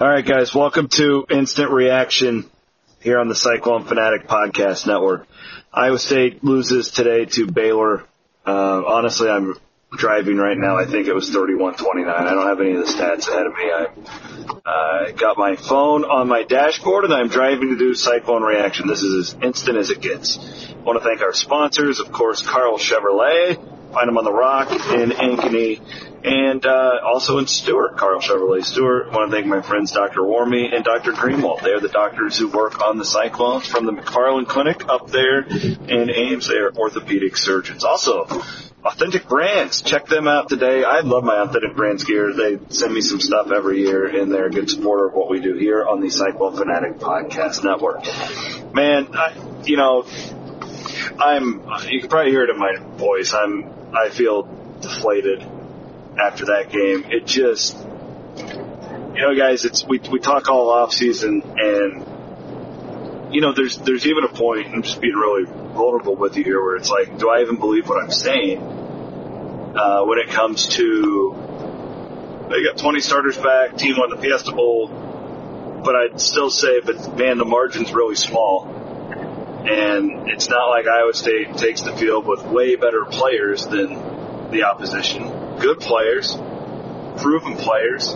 All right, guys, welcome to Instant Reaction here on the Cyclone Fanatic Podcast Network. Iowa State loses today to Baylor. Uh, honestly, I'm driving right now. I think it was 31-29. I don't have any of the stats ahead of me. I uh, got my phone on my dashboard and I'm driving to do Cyclone Reaction. This is as instant as it gets. I want to thank our sponsors, of course, Karl Chevrolet. Find them on the Rock in Ankeny and uh, also in Stuart, Karl Chevrolet Stuart. I want to thank my friends Dr. Warmy and Dr. Greenwald. They are the doctors who work on the Cyclones from the McFarland Clinic up there in Ames. They are orthopedic surgeons. Also, Authentic Brands. Check them out today. I love my Authentic Brands gear. They send me some stuff every year, and they're a good supporter of what we do here on the Cyclone Fanatic Podcast Network. Man, I, you know, I'm. You can probably hear it in my voice. I'm. I feel deflated after that game. It just, you know, guys, it's we we talk all off season, and you know, there's there's even a point. I'm just being really vulnerable with you here, where it's like, do I even believe what I'm saying uh, when it comes to they got 20 starters back, team won the Fiesta Bowl, but I'd still say, but man, the margin's really small. And it's not like Iowa State takes the field with way better players than the opposition good players, proven players,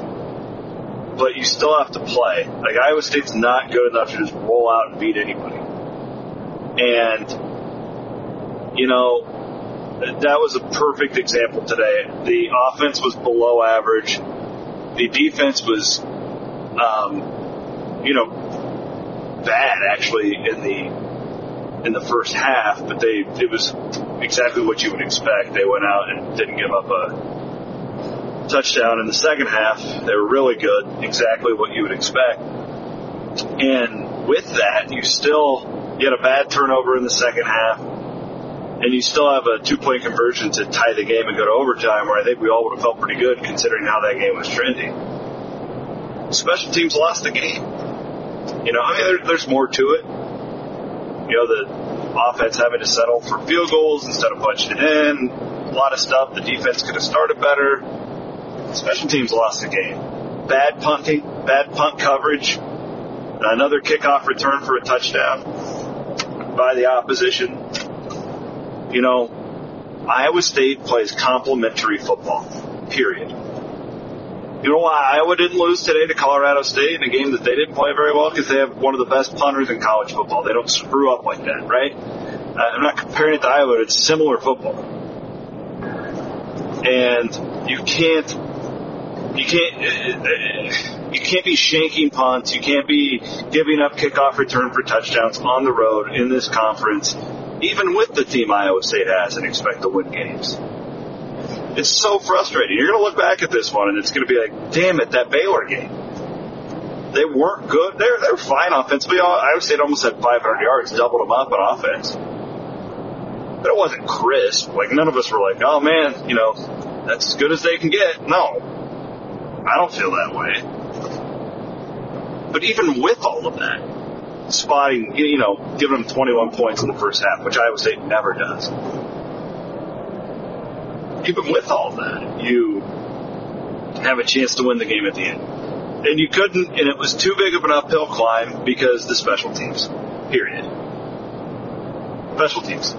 but you still have to play. Like Iowa State's not good enough to just roll out and beat anybody. And you know, that was a perfect example today. The offense was below average. The defense was, um, you know, bad actually in the in the first half, but they it was exactly what you would expect. They went out and didn't give up a touchdown in the second half. They were really good, exactly what you would expect. And with that, you still get a bad turnover in the second half, and you still have a two point conversion to tie the game and go to overtime, where I think we all would have felt pretty good considering how that game was trending. Special teams lost the game. You know, I mean, there, there's more to it. You know, the offense having to settle for field goals instead of punching it in. A lot of stuff. The defense could have started better. Special teams lost the game. Bad punting, bad punt coverage. Another kickoff return for a touchdown by the opposition. You know, Iowa State plays complementary football. Period. You know why Iowa didn't lose today to Colorado State in a game that they didn't play very well? Because they have one of the best punters in college football. They don't screw up like that, right? Uh, I'm not comparing it to Iowa, but it's similar football. And you can't, you can't, uh, uh, you can't be shanking punts. You can't be giving up kickoff return for touchdowns on the road in this conference, even with the team Iowa State has, and expect to win games. It's so frustrating. You're going to look back at this one and it's going to be like, damn it, that Baylor game. They weren't good. They're they're fine offensively. I would say it almost had 500 yards, doubled them up on offense. But it wasn't crisp. Like none of us were like, oh man, you know, that's as good as they can get. No, I don't feel that way. But even with all of that, spotting, you know, giving them 21 points in the first half, which Iowa State never does even with all that, you have a chance to win the game at the end. And you couldn't, and it was too big of an uphill climb because the special teams. Period. Special teams.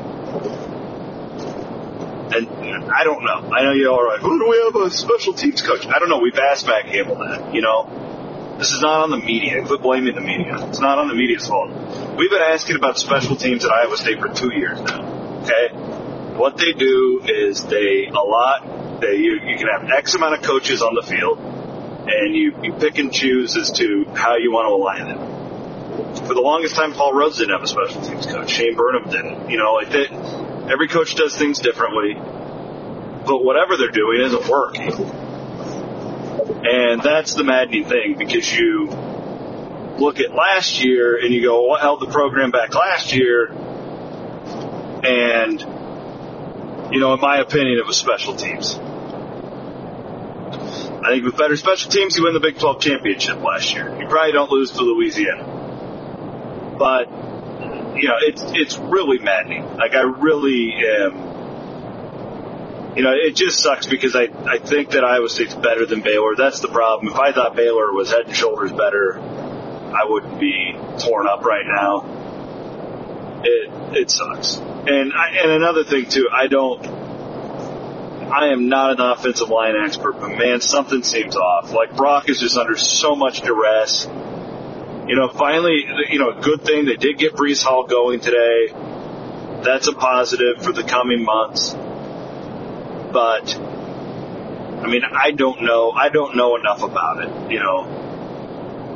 And I don't know. I know you all are like, who do we have a special teams coach? I don't know. We've asked Matt Campbell that. You know, this is not on the media. Quit blaming the media. It's not on the media's fault. We've been asking about special teams at Iowa State for two years now. Okay? What they do is they allot they you, you can have X amount of coaches on the field, and you you pick and choose as to how you want to align them. For the longest time, Paul Rhoads didn't have a special teams coach. Shane Burnham didn't. You know, like that. Every coach does things differently, but whatever they're doing isn't working. And that's the maddening thing because you look at last year and you go, what held the program back last year? And, you know, in my opinion, it was special teams. I think with better special teams, you win the Big 12 championship last year. You probably don't lose to Louisiana. But, you know, it's, it's really maddening. Like, I really am you know, it just sucks because I, I think that Iowa State's better than Baylor. That's the problem. If I thought Baylor was head and shoulders better, I wouldn't be torn up right now. It it sucks. And I, and another thing too, I don't. I am not an offensive line expert, but man, something seems off. Like Brock is just under so much duress. You know, finally, you know, good thing they did get Breece Hall going today. That's a positive for the coming months but I mean, I don't know. I don't know enough about it. You know,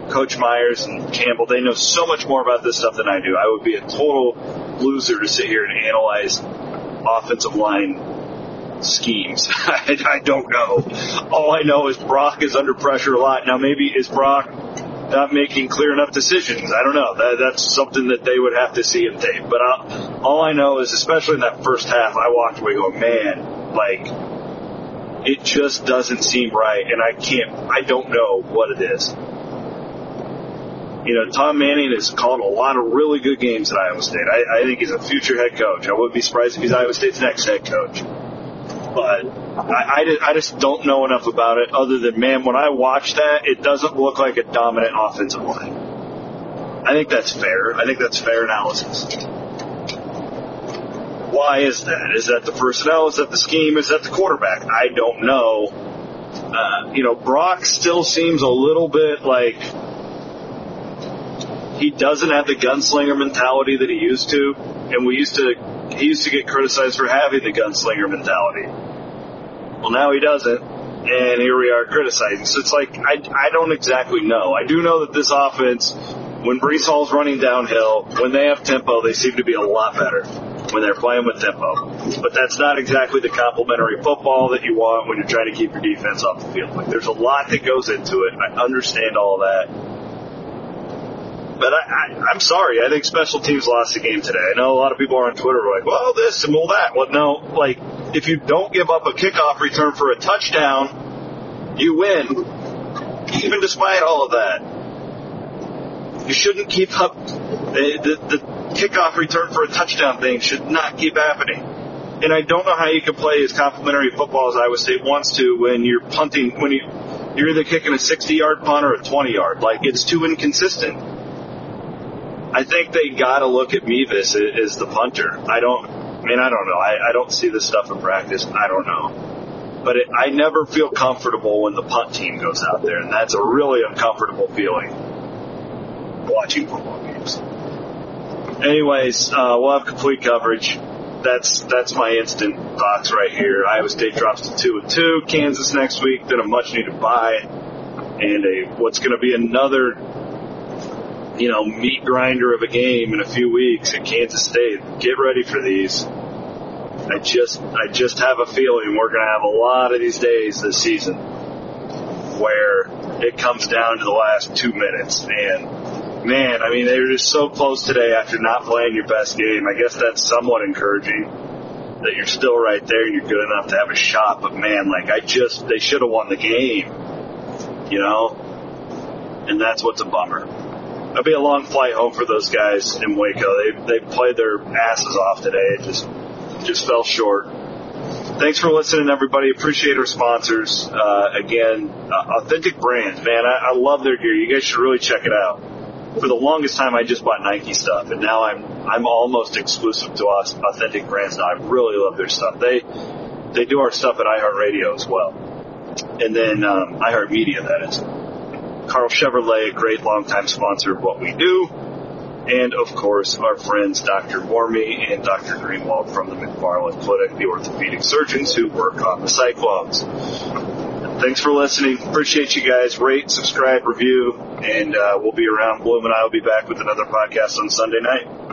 Coach Myers and Campbell, they know so much more about this stuff than I do. I would be a total loser to sit here and analyze offensive line schemes. I, I don't know. All I know is Brock is under pressure a lot. Now, maybe is Brock not making clear enough decisions. I don't know. That, that's something that they would have to see in tape. But I'll, all I know is, especially in that first half, I walked away going, man, like, it just doesn't seem right, and I can't, I don't know what it is. You know, Tom Manning has called a lot of really good games at Iowa State. I, I think he's a future head coach. I wouldn't be surprised if he's Iowa State's next head coach. But I, I, I just don't know enough about it other than, man, when I watch that, it doesn't look like a dominant offensive line. I think that's fair. I think that's fair analysis. Why is that? Is that the personnel? Is that the scheme? Is that the quarterback? I don't know. Uh, you know, Brock still seems a little bit like he doesn't have the gunslinger mentality that he used to, and we used to. He used to get criticized for having the gunslinger mentality. Well, now he doesn't, and here we are criticizing. So it's like I, I don't exactly know. I do know that this offense, when Breece Hall's running downhill, when they have tempo, they seem to be a lot better when they're playing with tempo. But that's not exactly the complementary football that you want when you're trying to keep your defense off the field. Like there's a lot that goes into it. I understand all that. But I, I'm sorry. I think special teams lost the game today. I know a lot of people are on Twitter like, well, this and well that. Well, no, like if you don't give up a kickoff return for a touchdown, you win. Even despite all of that, you shouldn't keep up the, the, the kickoff return for a touchdown thing should not keep happening. And I don't know how you can play as complementary football as Iowa State wants to when you're punting, when you, you're either kicking a 60 yard punt or a 20 yard. Like, it's too inconsistent. I think they gotta look at Mevis as the punter. I don't, I mean, I don't know. I, I don't see this stuff in practice. I don't know. But it, I never feel comfortable when the punt team goes out there, and that's a really uncomfortable feeling watching football games anyways, uh, we'll have complete coverage. That's that's my instant thoughts right here. Iowa State drops to two and two. Kansas next week, then a much needed bye, and a what's going to be another you know meat grinder of a game in a few weeks at Kansas State. Get ready for these. I just I just have a feeling we're going to have a lot of these days this season where it comes down to the last two minutes and man, I mean, they were just so close today after not playing your best game. I guess that's somewhat encouraging that you're still right there and you're good enough to have a shot. But man, like I just, they should have won the game, you know? And that's what's a bummer. It'll be a long flight home for those guys in Waco. They, they played their asses off today. It just, just fell short. Thanks for listening, everybody. Appreciate our sponsors. Uh, again, uh, Authentic Brands, man. I, I love their gear. You guys should really check it out for the longest time I just bought Nike stuff, and now I'm I'm almost exclusive to authentic brands now. I really love their stuff. They they do our stuff at iHeartRadio as well, and then um, iHeartMedia that is. Karl Chevrolet, a great longtime sponsor of what we do, and of course our friends Dr. Wormy and Dr. Greenwald from the McFarland Clinic, the orthopedic surgeons who work on the Cyclones. Thanks for listening. Appreciate you guys. Rate, subscribe, review, and uh, we'll be around. Bloom and I will be back with another podcast on Sunday night.